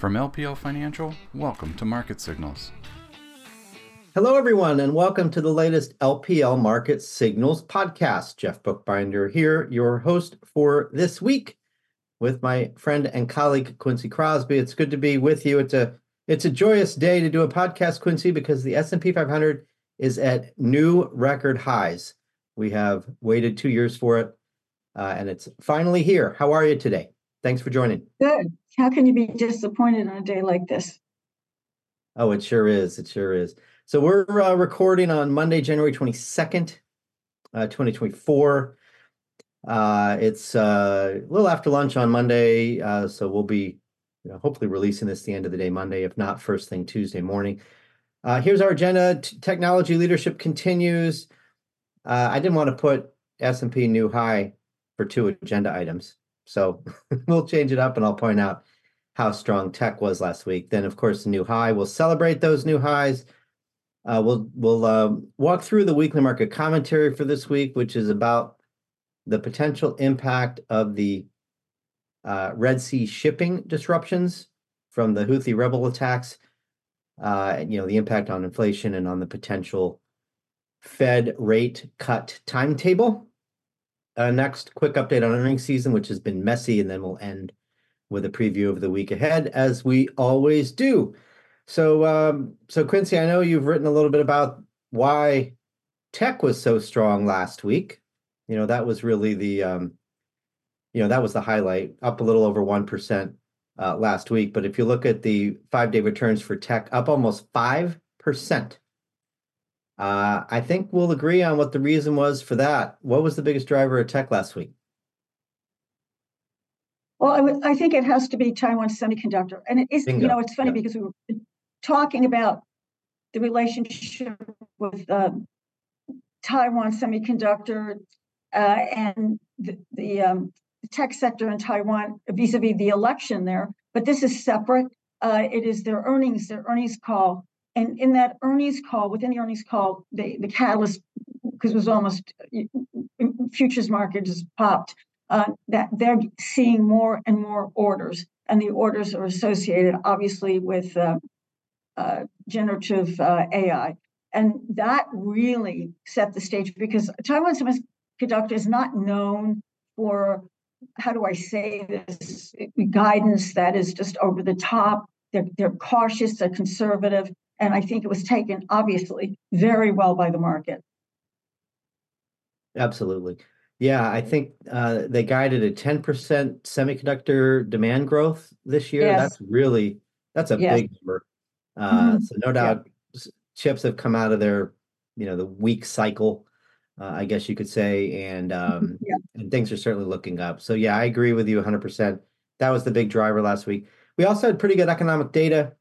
From LPL Financial, welcome to Market Signals. Hello, everyone, and welcome to the latest LPL Market Signals podcast. Jeff Buchbinder here, your host for this week, with my friend and colleague Quincy Krosby. It's good to be with you. It's a it's a joyous day to do a podcast, Quincy, because the S&P 500 is at new record highs. We have waited two years for it, uh, and it's finally here. How are you today? Thanks for joining. Good. How can you be disappointed on a day like this? Oh, it sure is. It sure is. So we're uh, recording on Monday, January 22nd, uh, 2024. Uh, it's uh, a little after lunch on Monday, uh, so we'll be you know, hopefully releasing this the end of the day Monday, if not first thing Tuesday morning. Uh, here's our agenda. T- technology leadership continues. I didn't want to put S&P new high for two agenda items, so we'll change it up, and I'll point out how strong tech was last week. Then, of course, the new high. We'll celebrate those new highs. Uh, we'll we'll uh, walk through the weekly market commentary for this week, which is about the potential impact of the uh, Red Sea shipping disruptions from the Houthi rebel attacks. Uh, you know the impact on inflation and on the potential Fed rate cut timetable. Uh, next, quick update on earnings season, which has been messy, and then we'll end with a preview of the week ahead, as we always do. So, um, so Quincy, I know you've written a little bit about why tech was so strong last week. You know, that was really the, um, you know, that was the highlight, up a little over one percent uh, last week. But if you look at the five-day returns for tech, up almost five percent. Uh, I think we'll agree on what the reason was for that. What was the biggest driver of tech last week? Well, I, w- I think it has to be Taiwan Semiconductor, and it is. Bingo. You know, it's funny yeah. because we were talking about the relationship with uh, Taiwan Semiconductor uh, and the, the, um, tech sector in Taiwan vis-a-vis the election there. But this is separate. Uh, it is their earnings, their earnings call, and in that earnings call, within the earnings call, the catalyst because it was almost futures market just popped uh, that they're seeing more and more orders, and the orders are associated, obviously, with uh, uh, generative uh, AI. And that really set the stage because Taiwan Semiconductor is not known for, how do I say this, guidance that is just over the top. They're, they're cautious, they're conservative. And I think it was taken, obviously, very well by the market. Absolutely. Yeah, I think uh, they guided a 10% semiconductor demand growth this year. Yes. That's really that's a Yes. big number. Uh, Mhm. so no doubt s- chips have come out of their, you know, the weak cycle, uh, I guess you could say, and um, Yeah. and things are certainly looking up. So yeah, I agree with you 100%. That was the big driver last week. We also had pretty good economic data,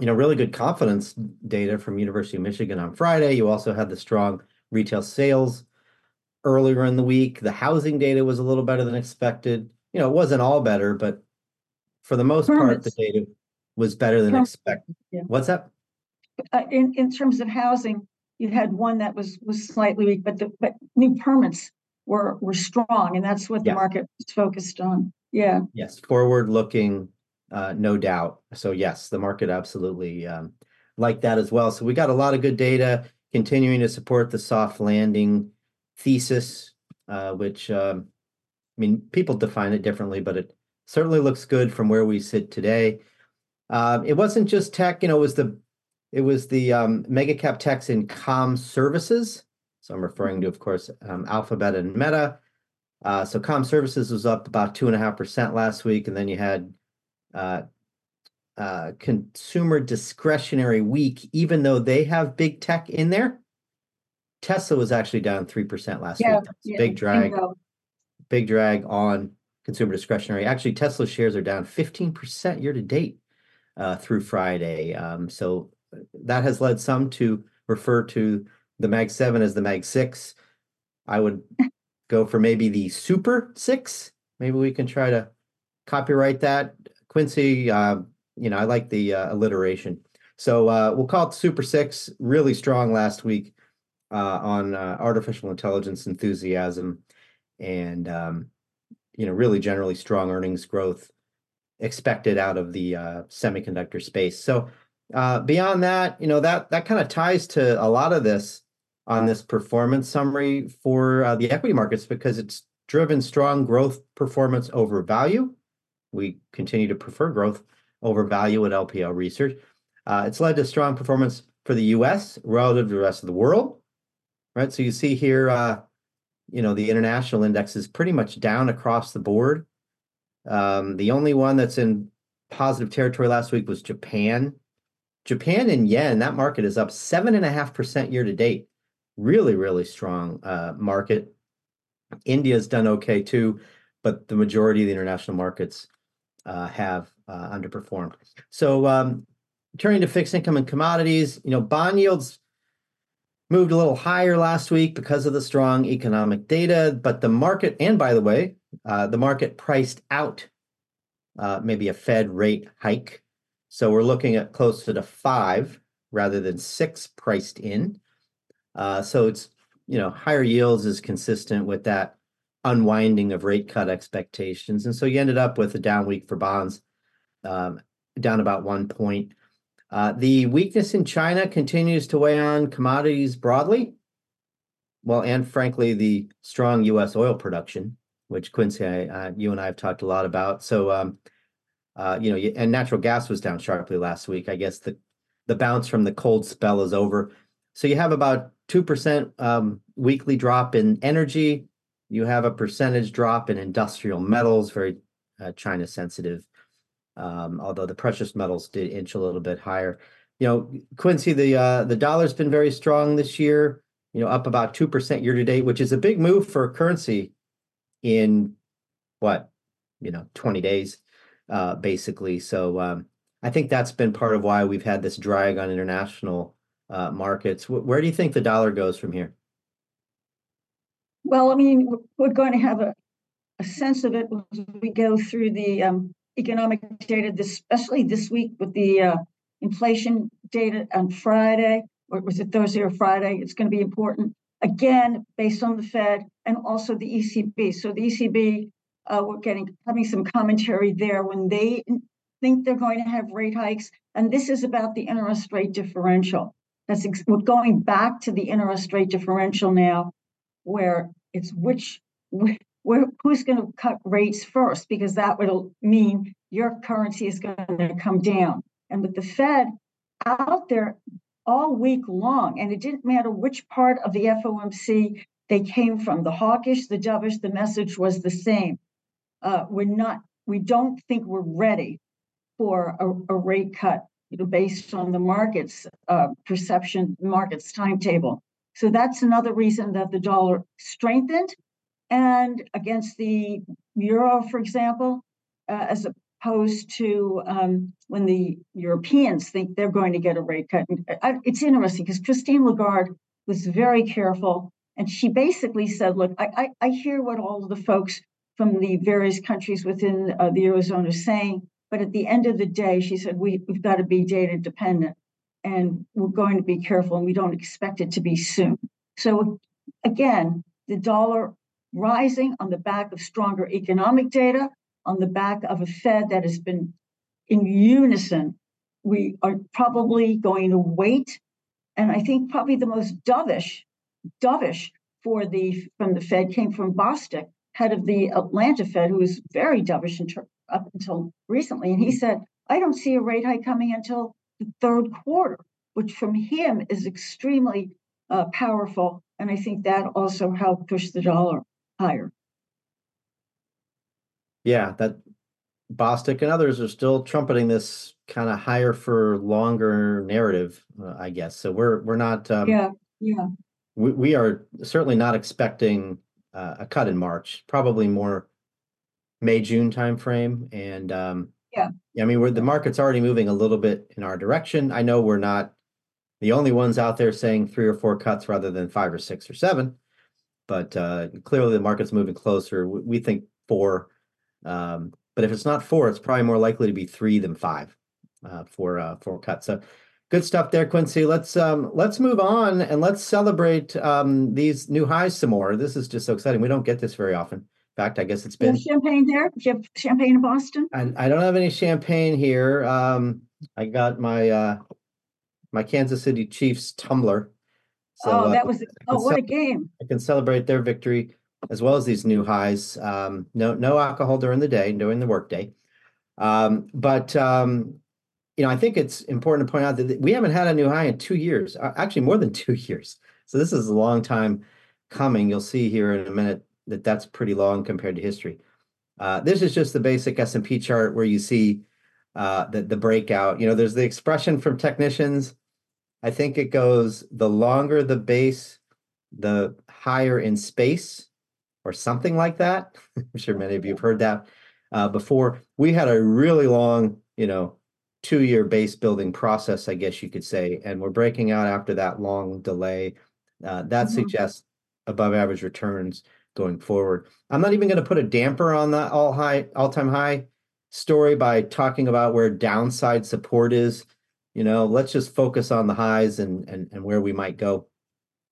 you know, really good confidence data from University of Michigan on Friday. You also had the strong retail sales earlier in the week. The housing data was a little better than expected. You know, it wasn't all better, but for the most part, the data was better than Permits, expected. yeah. What's that? Uh, in in terms of housing, you had one that was was slightly weak, but the but new permits were were strong, and that's what the Yes. market was focused on. Yeah. Yes, forward looking, uh, no doubt. So yes, the market absolutely um, like that as well. So we got a lot of good data continuing to support the soft landing thesis, uh, which um, I mean, people define it differently, but it certainly looks good from where we sit today. Um, it wasn't just tech, you know, it was the it was the um, mega cap techs in com services. So I'm referring to, of course, um, Alphabet and Meta. Uh, so com services was up about two and a half percent last week, and then you had uh, uh, consumer discretionary week, even though they have big tech in there. Tesla was actually down three percent last Yeah, week. Yeah, big drag, bingo. big drag on consumer discretionary. Actually, Tesla shares are down fifteen percent year to date uh, through Friday. Um, so that has led some to refer to the Mag Seven as the Mag Six. I would go for maybe the Super Six. Maybe we can try to copyright that. Quincy, uh, you know, I like the uh, alliteration. So uh, we'll call it Super Six. Really strong last week uh, on uh, artificial intelligence enthusiasm, and um, you know, really generally strong earnings growth expected out of the semiconductor space. So beyond that, you know, that that kind of ties to a lot of this on this performance summary for the equity markets because it's driven strong growth performance over value. We continue to prefer growth over value at LPL Research. Uh, it's led to strong performance for the U.S. relative to the rest of the world, right? So you see here, uh, you know, the international index is pretty much down across the board. Um, the only one that's in positive territory last week was Japan. Japan in yen, that market is up 7.5% year to date. Really, really strong uh, market. India's done okay too, but the majority of the international markets Uh, have uh, underperformed. So um, turning to fixed income and commodities, you know, bond yields moved a little higher last week because of the strong economic data, but the market, and by the way, uh, the market priced out maybe a Fed rate hike. So we're looking at closer to the five rather than six priced in. So it's, you know, higher yields is consistent with that unwinding of rate cut expectations. And so you ended up with a down week for bonds, um, down about one point. Uh, the weakness in China continues to weigh on commodities broadly. Well, and frankly, the strong U.S. oil production, which Quincy, you and I have talked a lot about. So, um, uh, you know, and natural gas was down sharply last week. I guess the bounce from the cold spell is over. So you have about 2% um, weekly drop in energy. You have a percentage drop in industrial metals, very uh, China sensitive, um, although the precious metals did inch a little bit higher. You know, Quincy, the uh, the dollar has been very strong this year, you know, up about 2% year to date, which is a big move for currency in what, you know, 20 days, uh, basically. So um, I think that's been part of why we've had this drag on international markets. Where do you think the dollar goes from here? Well, I mean, we're going to have a sense of it as we go through the um, economic data, especially this week with the uh, inflation data on Friday, or was it Thursday or Friday? It's going to be important. Again, based on the Fed and also the ECB. So the ECB, uh, we're getting having some commentary there when they think they're going to have rate hikes. And this is about the interest rate differential. That's We're going back to the interest rate differential now, where it's which, who's going to cut rates first, because that would mean your currency is going to come down. And with the Fed out there all week long, and it didn't matter which part of the FOMC they came from, the hawkish, the dovish, the message was the same. Uh, We don't think we're ready for a rate cut based on the market's perception, market's timetable. So that's another reason that the dollar strengthened. And against the euro, for example, uh, as opposed to um, when the Europeans think they're going to get a rate cut. Uh, it's interesting because Christine Lagarde was very careful. And she basically said, look, I hear what all the folks from the various countries within uh, the Eurozone are saying, but at the end of the day, she said, we've got to be data dependent and we're going to be careful and we don't expect it to be soon. So again, the dollar rising on the back of stronger economic data, on the back of a Fed that has been in unison. We are probably going to wait. And I think probably the most dovish dovish for the from the Fed came from Bostic, head of the Atlanta Fed, who was very dovish up until recently. And he said, I don't see a rate hike coming until the third quarter, which from him is extremely uh, powerful. And I think that also helped push the dollar higher. Yeah, that Bostic and others are still trumpeting this kind of higher for longer narrative, uh, I guess. So we're we're not. Um, yeah, yeah. We we are certainly not expecting uh, a cut in March, probably more May, June timeframe. And um, yeah, I mean, the market's already moving a little bit in our direction. I know we're not the only ones out there saying three or four cuts rather than five or six or seven, but uh, clearly the market's moving closer. We think four. Um, but if it's not four, it's probably more likely to be three than five uh, for uh, four cuts. So good stuff there, Quincy. Let's um, move on and let's celebrate um, these new highs some more. This is just so exciting. We don't get this very often. Fact, I guess it's been champagne there. Do you have champagne in Boston? I, I don't have any champagne here. Um, I got my uh, my Kansas City Chiefs tumbler. So, oh, that uh, was oh, what a game! I can celebrate their victory as well as these new highs. Um, no no alcohol during the day, during the workday. Um, but um, you know, I think it's important to point out that we haven't had a new high in two years, uh, actually more than two years. So this is a long time coming. You'll see here in a minute that that's pretty long compared to history. Uh, this is just the basic S&P chart where you see uh, the, the breakout. You know, there's the expression from technicians. I think it goes the longer the base, the higher in space or something like that. I'm sure many of you have heard that uh, before. We had a really long, you know, two-year base building process, I guess you could say, and we're breaking out after that long delay. Uh, that mm-hmm. suggests above average returns going forward. I'm not even going to put a damper on that all high, all time high story by talking about where downside support is. You know, let's just focus on the highs and and, and where we might go.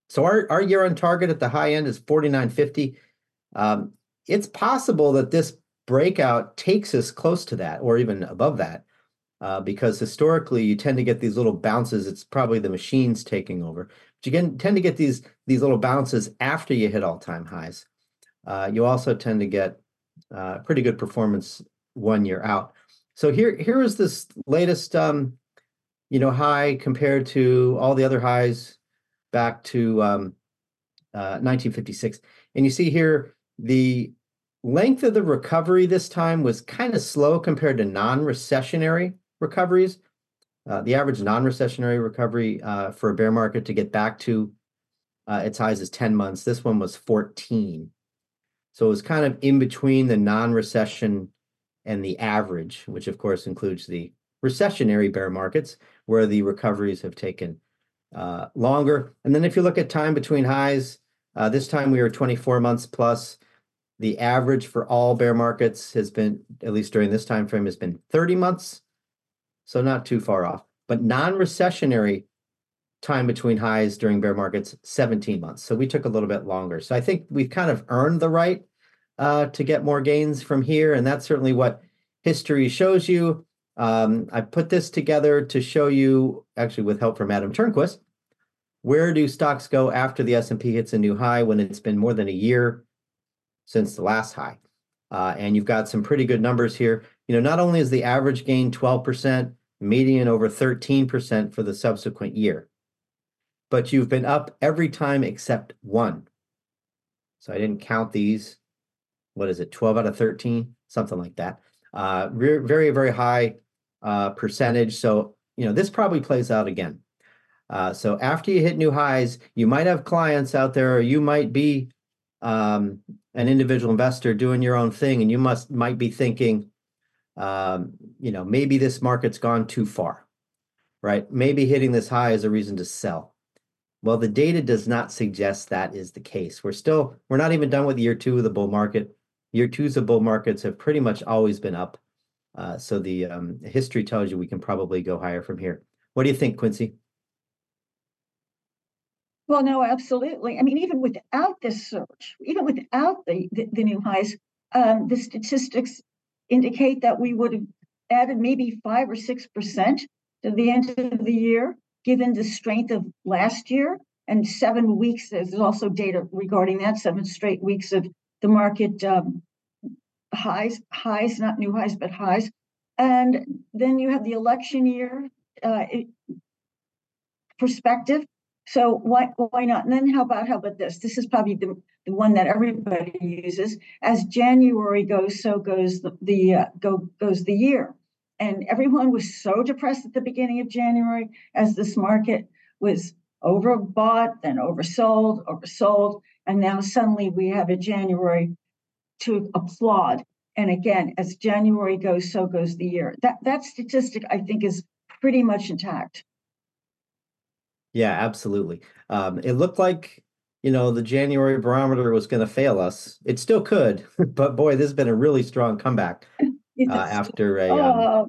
So our, our year on target at the high end is 49.50. Um, it's possible that this breakout takes us close to that or even above that. Uh, because historically you tend to get these little bounces. It's probably the machines taking over. But you can, tend to get these these little bounces after you hit all time highs. Uh, you also tend to get uh, pretty good performance one year out. So here, here is this latest, um, you know, high compared to all the other highs back to um, uh, 1956. And you see here the length of the recovery this time was kind of slow compared to non-recessionary recoveries. Uh, the average non-recessionary recovery uh, for a bear market to get back to uh, its highs is 10 months. This one was 14. So it was kind of in between the non-recession and the average, which of course includes the recessionary bear markets, where the recoveries have taken uh, longer. And then if you look at time between highs, uh, this time we were 24 months plus. The average for all bear markets has been, at least during this time frame, has been 30 months. So not too far off. But non-recessionary time between highs during bear markets 17 months. So we took a little bit longer. So i think we've kind of earned the right uh, to get more gains from here and that's certainly what history shows you. Um, i put this together to show you actually with help from adam turnquist where do stocks go after the s&p hits a new high when it's been more than a year since the last high? Uh, and you've got some pretty good numbers here. You know not only is the average gain 12% median over 13% for the subsequent year but you've been up every time except one. So I didn't count these. What is it, 12 out of 13? Something like that. Uh, very, very high uh, percentage. So, you know, this probably plays out again. Uh, so after you hit new highs, you might have clients out there, or you might be um, an individual investor doing your own thing, and you must might be thinking, um, you know, maybe this market's gone too far, right? Maybe hitting this high is a reason to sell. Well, the data does not suggest that is the case. We're still, we're not even done with year two of the bull market. Year twos of bull markets have pretty much always been up. Uh, so the um, history tells you we can probably go higher from here. What do you think, Quincy? Well, no, absolutely. I mean, even without this surge, even without the, the, the new highs, um, the statistics indicate that we would have added maybe five or six percent to the end of the year given the strength of last year and seven weeks, there's also data regarding that, seven straight weeks of the market um, highs, highs, not new highs, but highs. And then you have the election year uh, perspective. So why why not? And then how about how about this? This is probably the, the one that everybody uses. As January goes, so goes the, the uh, go goes the year and everyone was so depressed at the beginning of January as this market was overbought, then oversold, oversold, and now suddenly we have a January to applaud. And again, as January goes, so goes the year. That that statistic I think is pretty much intact. Yeah, absolutely. Um, it looked like you know the January barometer was going to fail us. It still could, but boy, this has been a really strong comeback uh, after a um, oh.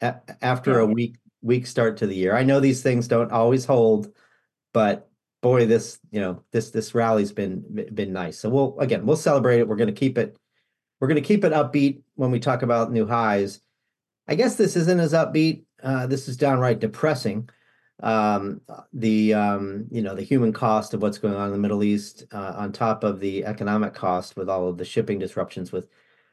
a- after a week week start to the year. I know these things don't always hold, but boy, this you know this this rally's been been nice. So we'll again we'll celebrate it. We're going to keep it we're going to keep it upbeat when we talk about new highs. I guess this isn't as upbeat. Uh, this is downright depressing. Um, the um, you know the human cost of what's going on in the Middle East, uh, on top of the economic cost with all of the shipping disruptions, with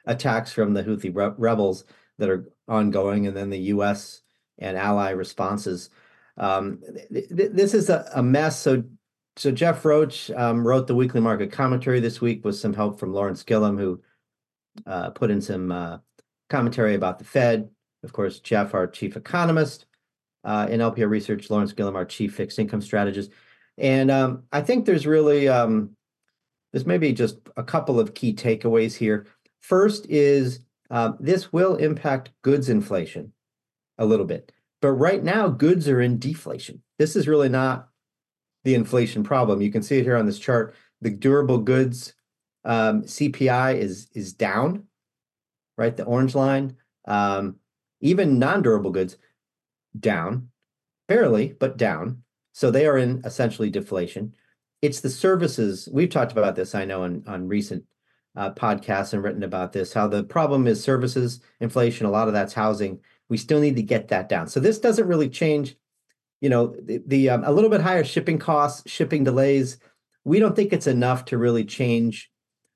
attacks from the Houthi re- rebels that are ongoing, and then the U.S. and ally responses. Um, th- th- this is a, a, mess. So, so Jeff Roach um, wrote the weekly market commentary this week with some help from Lawrence Gillum, who uh, put in some uh, commentary about the Fed. Of course, Jeff, our chief economist uh, in LPL Research, Lawrence Gillum, our chief fixed income strategist, and um, I think there's really um, there's maybe just a couple of key takeaways here. First is uh, this will impact goods inflation a little bit. But right now, goods are in deflation. This is really not the inflation problem. You can see it here on this chart. The durable goods um, CPI is is down, right? The orange line. Um, even non-durable goods down, barely, but down. So they are in essentially deflation. It's the services. We've talked about this, I know, on, on recent uh, podcasts and written about this, how the problem is services inflation. A lot of that's housing. We still need to get that down. So this doesn't really change, you know, the, the um, a little bit higher shipping costs, shipping delays. We don't think it's enough to really change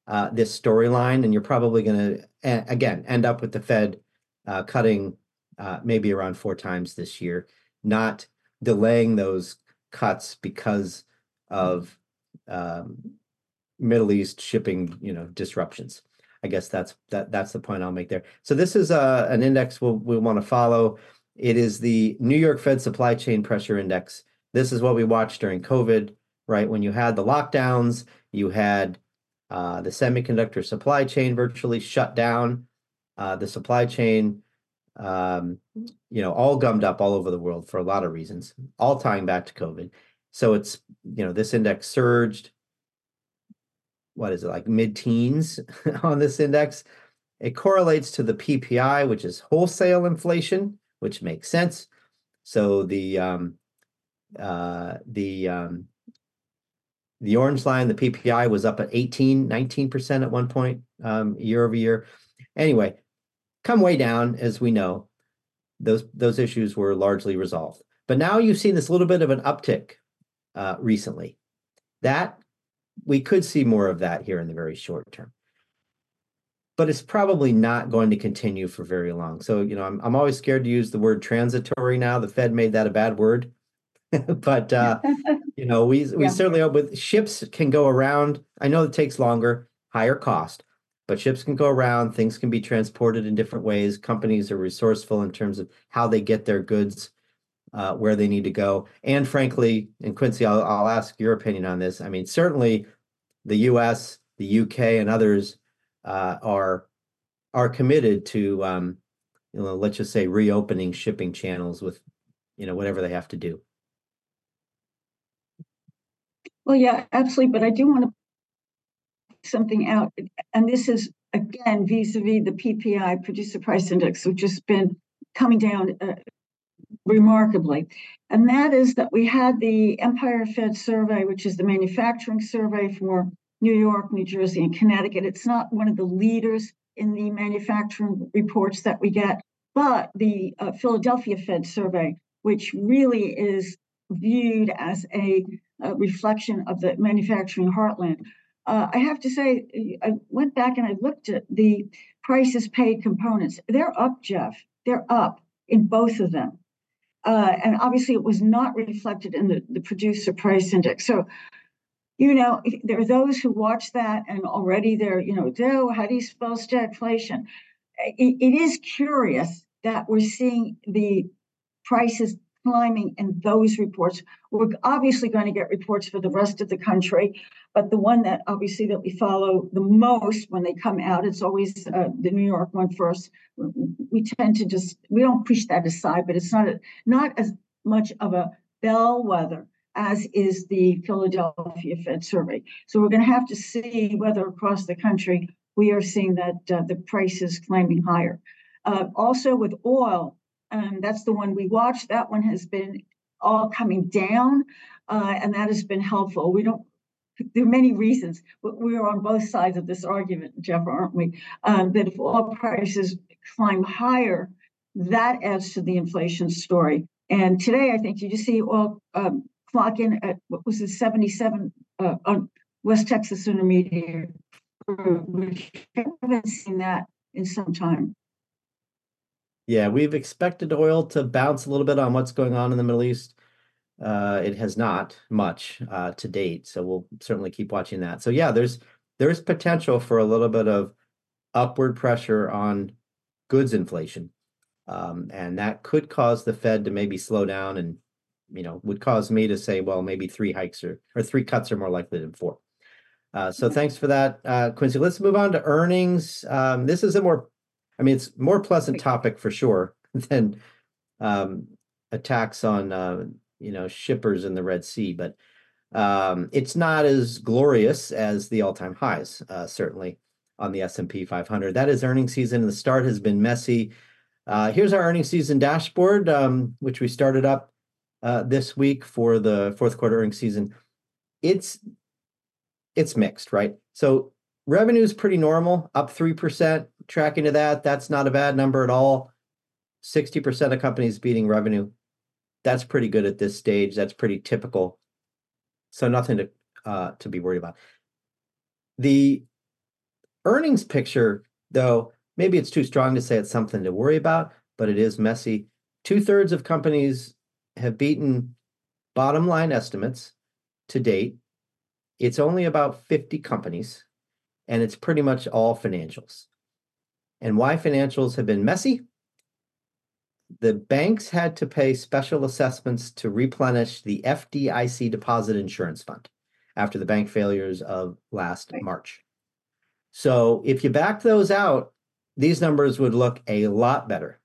uh, this storyline. And you're probably going to, again, end up with the Fed uh, cutting uh, maybe around four times this year, not delaying those cuts because of um, Middle East shipping, you know, disruptions. I guess that's that that's the point I'll make there. So this is uh, an index we'll we want to follow. It is the New York Fed Supply Chain Pressure Index. This is what we watched during COVID, right? When you had the lockdowns, you had uh, the semiconductor supply chain virtually shut down. Uh, the supply chain um, you know, all gummed up all over the world for a lot of reasons, all tying back to COVID. So it's, you know, this index surged. What is it like mid teens on this index? It correlates to the PPI, which is wholesale inflation, which makes sense. So the um, uh, the um, the orange line, the PPI was up at 18, 19% at one point um, year over year. Anyway, come way down, as we know. Those those issues were largely resolved. But now you've seen this little bit of an uptick uh, recently. That we could see more of that here in the very short term. But it's probably not going to continue for very long. So, you know, I'm I'm always scared to use the word transitory now. The Fed made that a bad word. but uh, you know, we we yeah. certainly with ships can go around. I know it takes longer, higher cost, but ships can go around things can be transported in different ways companies are resourceful in terms of how they get their goods uh, where they need to go and frankly and quincy I'll, I'll ask your opinion on this i mean certainly the us the uk and others uh, are are committed to um, you know let's just say reopening shipping channels with you know whatever they have to do. Well yeah absolutely but i do want to something out, and this is again vis-a-vis the PPI producer price index, which has been coming down uh, remarkably. And that is that we had the Empire Fed survey, which is the manufacturing survey for New York, New Jersey, and Connecticut. It's not one of the leaders in the manufacturing reports that we get, but the uh, Philadelphia Fed survey, which really is viewed as a, a reflection of the manufacturing heartland, uh, I have to say, I went back and I looked at the prices paid components. They're up, Jeff. They're up in both of them. Uh, and obviously, it was not reflected in the, the producer price index. So, you know, there are those who watch that and already they're, you know, oh, how do you spell stagflation? It, it is curious that we're seeing the prices climbing in those reports. We're obviously going to get reports for the rest of the country, but the one that obviously that we follow the most when they come out, it's always uh, the New York one first. We tend to just we don't push that aside, but it's not a, not as much of a bellwether as is the Philadelphia Fed survey. So we're going to have to see whether across the country we are seeing that uh, the price is climbing higher. Uh, also with oil, um, that's the one we watched. That one has been all coming down, uh, and that has been helpful. We don't there are many reasons. We are on both sides of this argument, Jeff, aren't we? Um, that if oil prices climb higher, that adds to the inflation story. And today, I think you just see oil um, clock in at what was it, 77 uh, on West Texas Intermediate. We haven't seen that in some time. Yeah, we've expected oil to bounce a little bit on what's going on in the Middle East. Uh, it has not much uh, to date, so we'll certainly keep watching that. So yeah, there's there's potential for a little bit of upward pressure on goods inflation, um, and that could cause the Fed to maybe slow down, and you know would cause me to say, well, maybe three hikes or or three cuts are more likely than four. Uh, so thanks for that, uh, Quincy. Let's move on to earnings. Um, this is a more, I mean, it's more pleasant topic for sure than um, attacks on uh, you know shippers in the Red Sea, but um, it's not as glorious as the all-time highs. Uh, certainly on the S&P 500. That is earnings season. And the start has been messy. Uh, here's our earnings season dashboard, um, which we started up uh, this week for the fourth quarter earnings season. It's it's mixed, right? So revenue is pretty normal, up 3%, tracking to that. That's not a bad number at all. 60% of companies beating revenue. That's pretty good at this stage. That's pretty typical. So nothing to uh, to be worried about. The earnings picture, though, maybe it's too strong to say it's something to worry about, but it is messy. Two thirds of companies have beaten bottom line estimates to date. It's only about 50 companies, and it's pretty much all financials. And why financials have been messy? The banks had to pay special assessments to replenish the FDIC deposit insurance fund after the bank failures of last right. March. So if you back those out, these numbers would look a lot better.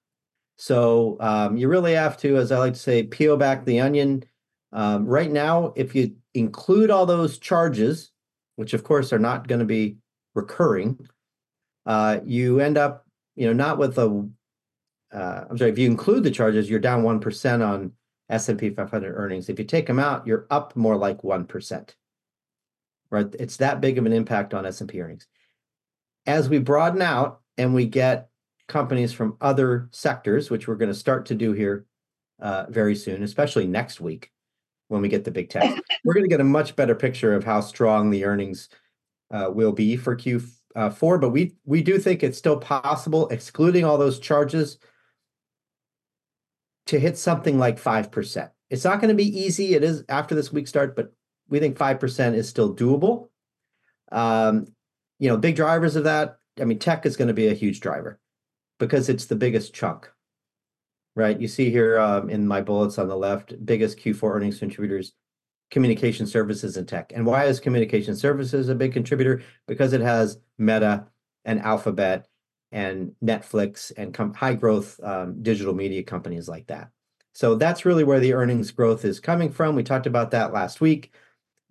So um, you really have to, as I like to say, peel back the onion. Um, right now, if you include all those charges, which of course are not going to be recurring, uh, you end up, you know, not with a. Uh, I'm sorry. If you include the charges, you're down one percent on S&P 500 earnings. If you take them out, you're up more like one percent. Right? It's that big of an impact on S&P earnings. As we broaden out and we get companies from other sectors, which we're going to start to do here uh, very soon, especially next week, when we get the big tech. We're going to get a much better picture of how strong the earnings uh, will be for Q4, uh, but we we do think it's still possible, excluding all those charges, to hit something like five percent. It's not going to be easy. It is after this week start, but we think five percent is still doable. Um, you know, big drivers of that. I mean, tech is going to be a huge driver because it's the biggest chunk right? You see here um, in my bullets on the left, biggest Q4 earnings contributors, communication services and tech. And why is communication services a big contributor? Because it has Meta and Alphabet and Netflix and com- high growth um, digital media companies like that. So that's really where the earnings growth is coming from. We talked about that last week.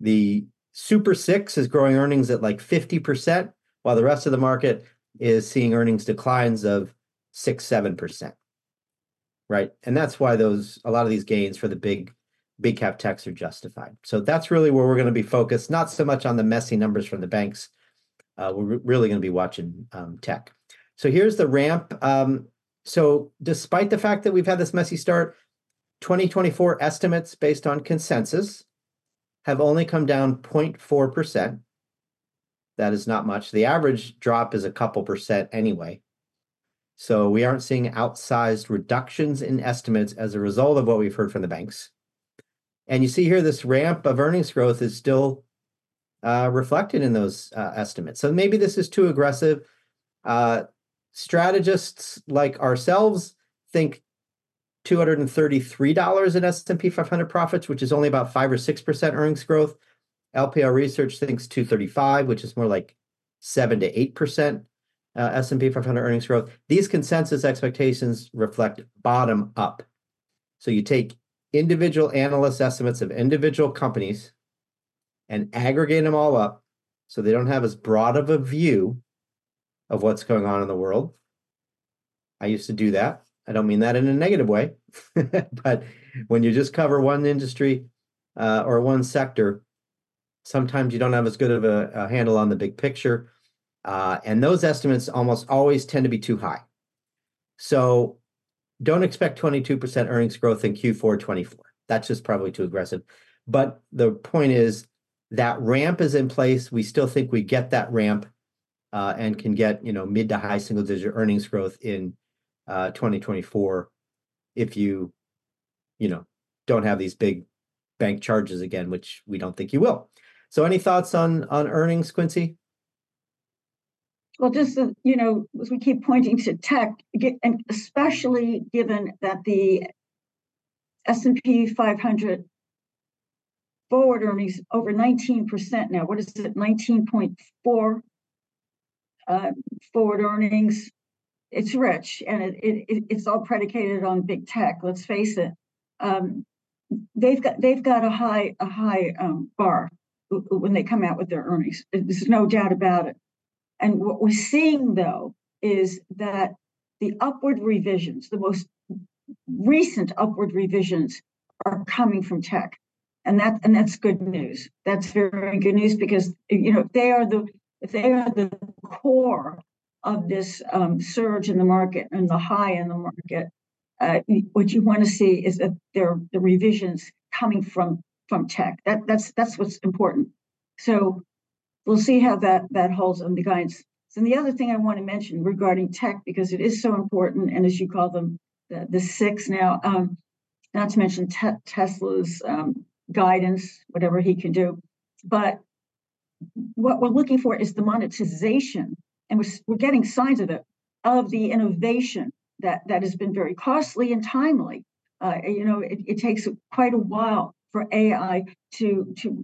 The Super Six is growing earnings at like 50%, while the rest of the market is seeing earnings declines of six, seven percent right? And that's why those a lot of these gains for the big big cap techs are justified. So that's really where we're going to be focused, not so much on the messy numbers from the banks. Uh, we're really going to be watching um, tech. So here's the ramp. Um, so despite the fact that we've had this messy start, 2024 estimates based on consensus have only come down 0.4%. That is not much. The average drop is a couple percent anyway. So we aren't seeing outsized reductions in estimates as a result of what we've heard from the banks. And you see here, this ramp of earnings growth is still uh, reflected in those uh, estimates. So maybe this is too aggressive. Uh, strategists like ourselves think $233 in S&P 500 profits, which is only about 5 or 6% earnings growth. LPL Research thinks 235, which is more like 7 to 8% uh, S&P 500 earnings growth. These consensus expectations reflect bottom up. So you take individual analyst estimates of individual companies and aggregate them all up so they don't have as broad of a view of what's going on in the world. I used to do that. I don't mean that in a negative way, but when you just cover one industry uh, or one sector, Sometimes you don't have as good of a, a handle on the big picture. Uh, and those estimates almost always tend to be too high. So don't expect 22% earnings growth in Q4 24. That's just probably too aggressive. But the point is that ramp is in place. We still think we get that ramp uh, and can get, you know, mid to high single digit earnings growth in uh, 2024 if you, you know, don't have these big bank charges again, which we don't think you will. So any thoughts on on earnings, Quincy? Well, just you know, as we keep pointing to tech, and especially given that the S&P 500 forward earnings over 19% now. What is it? 19.4 uh, forward earnings. It's rich, and it, it, it's all predicated on big tech. Let's face it. Um, they've got they've got a high a high um, bar when they come out with their earnings. There's no doubt about it. And what we're seeing though is that the upward revisions, the most recent upward revisions, are coming from tech, and that and that's good news. That's very good news because you know they are the if they are the core of this um, surge in the market and the high in the market, uh, what you want to see is that there the revisions coming from from tech. That that's that's what's important. So we'll see how that that holds on the guidance. And the other thing I want to mention regarding tech because it is so important, and as you call them, the, the six now. Um, not to mention te- Tesla's um, guidance, whatever he can do, but what we're looking for is the monetization, and we're, we're getting signs of it of the innovation that that has been very costly and timely. Uh, you know, it, it, takes quite a while for AI to to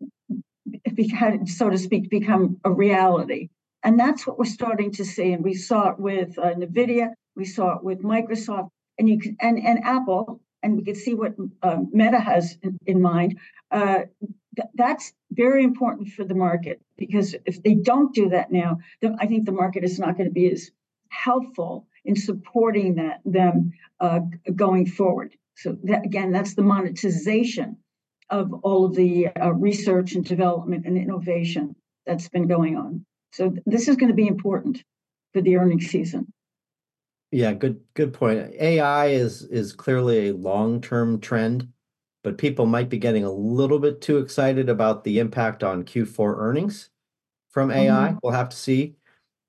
so to speak become a reality, and that's what we're starting to see. And we saw it with uh, Nvidia, we saw it with Microsoft, and you can and and Apple, and we can see what uh, Meta has in, in mind. Uh, th- that's very important for the market because if they don't do that now, then I think the market is not going to be as helpful in supporting that them uh, going forward. So that, again, that's the monetization of all of the uh, research and development and innovation that's been going on. So th- this is going to be important for the earnings season. Yeah, good good point. AI is is clearly a long-term trend, but people might be getting a little bit too excited about the impact on Q4 earnings from AI. Mm-hmm. We'll have to see.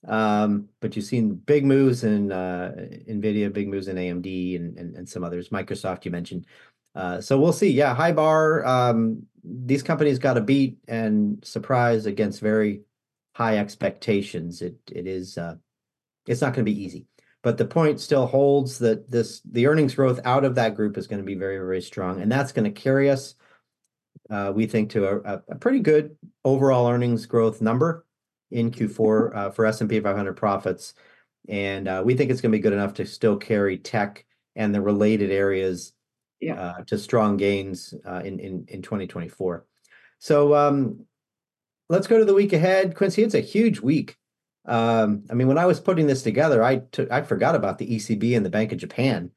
Um, but you've seen big moves in uh, NVIDIA, big moves in AMD and, and, and some others. Microsoft, you mentioned. Uh, so we'll see. Yeah, high bar. Um, these companies got to beat and surprise against very high expectations. It it is uh, it's not going to be easy. But the point still holds that this the earnings growth out of that group is going to be very very strong, and that's going to carry us. Uh, we think to a, a pretty good overall earnings growth number in Q4 uh, for S&P 500 profits. And uh, we think it's going to be good enough to still carry tech and the related areas uh, to strong gains uh, in, in, in 2024. So um, let's go to the week ahead. Quincy, it's a huge week. Um, I mean, when I was putting this together, I took I forgot about the ECB and the Bank of Japan.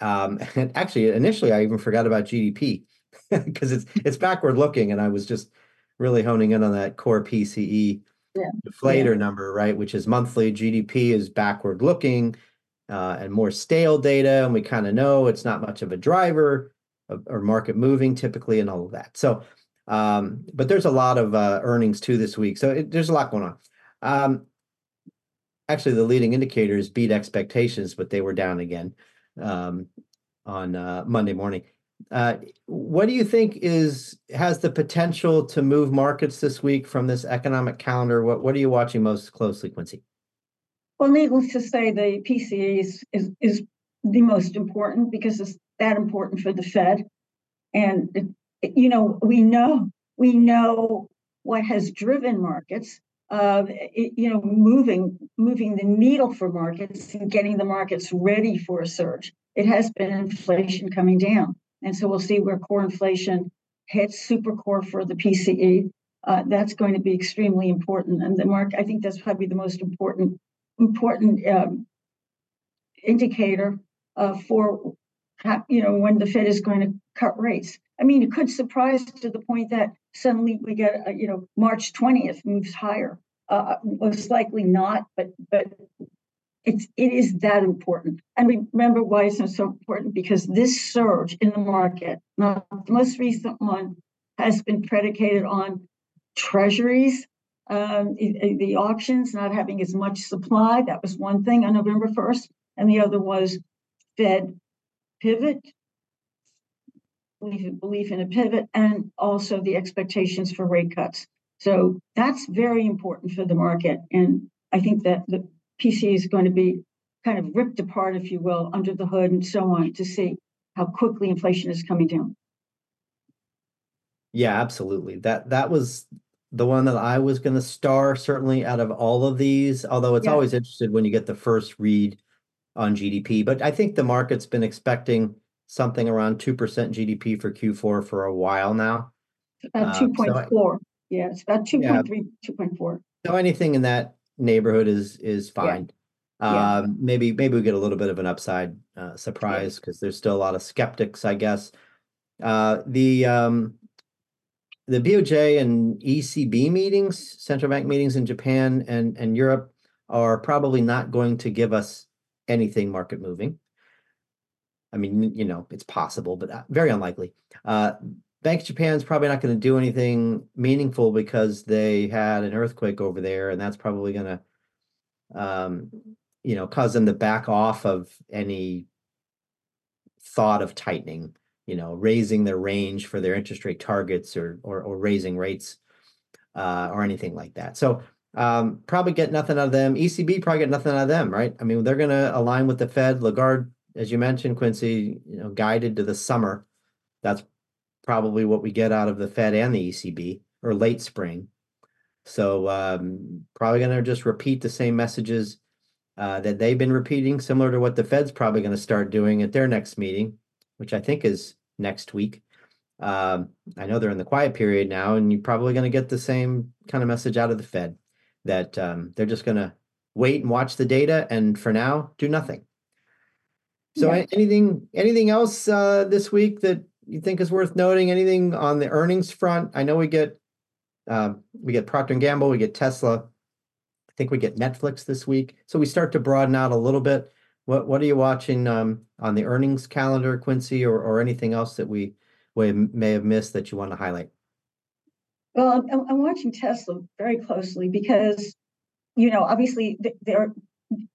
Um, and actually, initially, I even forgot about GDP because it's it's backward looking, and I was just really honing in on that core PCE yeah. deflator yeah. number, right? Which is monthly GDP is backward looking uh, and more stale data. And we kind of know it's not much of a driver of, or market moving typically and all of that. So, um, but there's a lot of uh, earnings too this week. So it, there's a lot going on. Um, actually, the leading indicators beat expectations, but they were down again um, on uh, Monday morning. Uh, what do you think is has the potential to move markets this week from this economic calendar? What what are you watching most closely, Quincy? Well, needless to say, the PCE is, the most important because it's that important for the Fed. And you know, we know we know what has driven markets. Uh, it, you know, moving moving the needle for markets and getting the markets ready for a surge. It has been inflation coming down. And so we'll see where core inflation hits super core for the PCE. Uh, that's going to be extremely important. And the mark, I think that's probably the most important important um, indicator uh, for you know, when the Fed is going to cut rates. I mean, it could surprise to the point that suddenly we get, uh, you know, March 20th moves higher. Uh, most likely not, but but it's it is that important. And remember why it's so important because this surge in the market, not the most recent one, has been predicated on treasuries, um, the auctions not having as much supply. That was one thing on November 1st, and the other was Fed pivot, belief in a pivot, and also the expectations for rate cuts. So that's very important for the market. And I think that the PC is going to be kind of ripped apart, if you will, under the hood and so on to see how quickly inflation is coming down. Yeah, absolutely. That that was the one that I was going to star certainly out of all of these, although it's yeah. always interested when you get the first read on GDP. But I think the market's been expecting something around 2% GDP for Q4 for a while now. About 2.4. Um, so yeah, it's about 2.3, yeah. 2.4. So anything in that neighborhood is is fine. Yeah. Um, maybe maybe we get a little bit of an upside uh, surprise because there's still a lot of skeptics, I guess. Uh, the um, the BOJ and ECB meetings, central bank meetings in Japan and and Europe, are probably not going to give us anything market moving. I mean, you know, it's possible, but uh, very unlikely. Uh, Bank of Japan's probably not going to do anything meaningful because they had an earthquake over there, and that's probably going to, um, you know, cause them to back off of any thought of tightening. You know, raising their range for their interest rate targets or or, or raising rates uh, or anything like that. So um, probably get nothing out of them. ECB probably get nothing out of them, right? I mean, they're going to align with the Fed. Lagarde, as you mentioned, Quincy, you know, guided to the summer. That's probably what we get out of the Fed and the ECB or late spring. So um, probably going to just repeat the same messages uh, that they've been repeating, similar to what the Fed's probably going to start doing at their next meeting, which I think is next week. Um, I know they're in the quiet period now, and you're probably going to get the same kind of message out of the Fed that um, they're just going to wait and watch the data, and for now, do nothing. So, yeah. anything anything else uh, this week that you think is worth noting? Anything on the earnings front? I know we get uh, we get Procter and Gamble, we get Tesla. I think we get Netflix this week. So we start to broaden out a little bit. What what are you watching um, on the earnings calendar, Quincy, or or anything else that we we may have missed that you want to highlight? Well, I'm, I'm watching Tesla very closely because, you know, obviously they're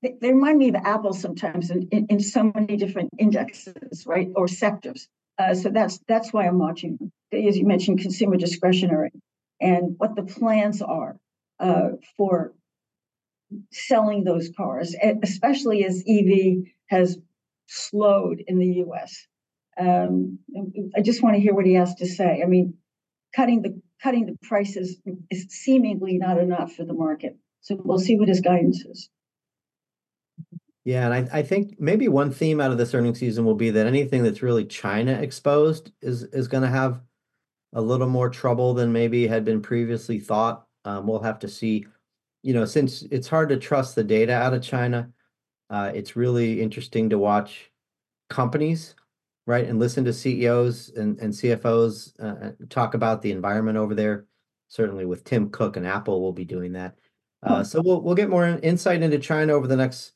they remind me of Apple sometimes in, in, in so many different indexes, right, or sectors. Uh, so that's that's why I'm watching. As you mentioned, consumer discretionary and what the plans are uh, for selling those cars, especially as EV has slowed in the U.S. Um, I just want to hear what he has to say. I mean, cutting the cutting the prices is seemingly not enough for the market. So we'll see what his guidance is. Yeah, and I, I think maybe one theme out of this earnings season will be that anything that's really China exposed is is going to have a little more trouble than maybe had been previously thought. Um, we'll have to see. You know, since it's hard to trust the data out of China, uh, it's really interesting to watch companies, right, and listen to CEOs and, and CFOs uh, talk about the environment over there. Certainly, with Tim Cook and Apple, we'll be doing that. Uh, so we'll we'll get more insight into China over the next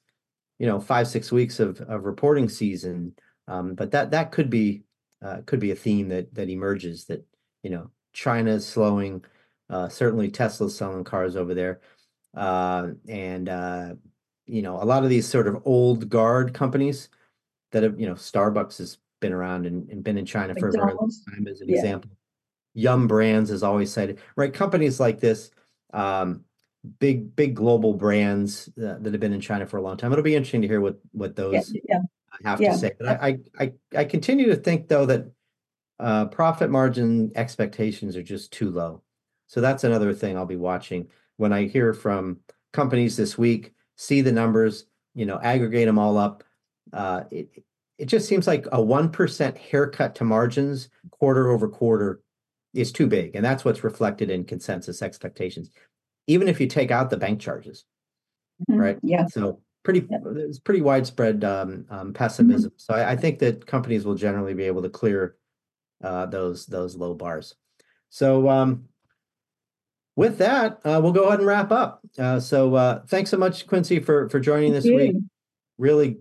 you know five six weeks of, of reporting season um, but that that could be uh, could be a theme that that emerges that you know China is slowing uh, certainly Tesla's selling cars over there uh, and uh, you know a lot of these sort of old guard companies that have you know Starbucks has been around and, and been in China McDonald's. for a very long time as an yeah. example Yum Brands is always cited right companies like this um, big big global brands uh, that have been in China for a long time. It'll be interesting to hear what what those yeah, yeah. have yeah. to say. But I, I I continue to think though that uh, profit margin expectations are just too low. So that's another thing I'll be watching when I hear from companies this week. See the numbers, you know, aggregate them all up. Uh, it it just seems like a one percent haircut to margins quarter over quarter is too big, and that's what's reflected in consensus expectations even if you take out the bank charges, mm-hmm. right? Yeah. So pretty there's pretty widespread um, um, pessimism. Mm-hmm. So I, I, think that companies will generally be able to clear uh, those those low bars. So um, with that, uh, we'll go ahead and wrap up. Uh, so uh, thanks so much, Quincy, for for joining this week. Really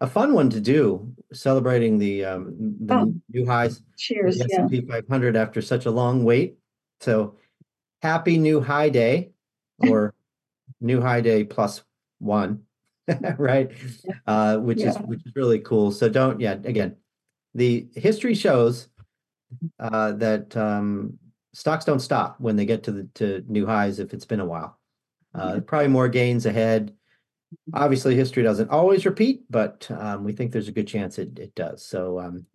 a fun one to do, celebrating the um, the oh, new highs. Cheers! S&P 500 after such a long wait. So happy new high day, or new high day plus one, right? Uh, which yeah. is which is really cool. So don't yeah. Again, the history shows uh, that um, stocks don't stop when they get to the to new highs if it's been a while. Uh, probably more gains ahead. Obviously, history doesn't always repeat, but um, we think there's a good chance it, it does. So um,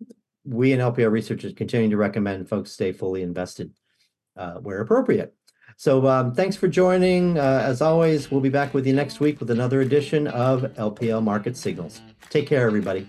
we and LPL researchers continue to recommend folks stay fully invested uh, where appropriate. So um, thanks for joining. Uh, as always, we'll be back with you next week with another edition of LPL Market Signals. Take care, everybody.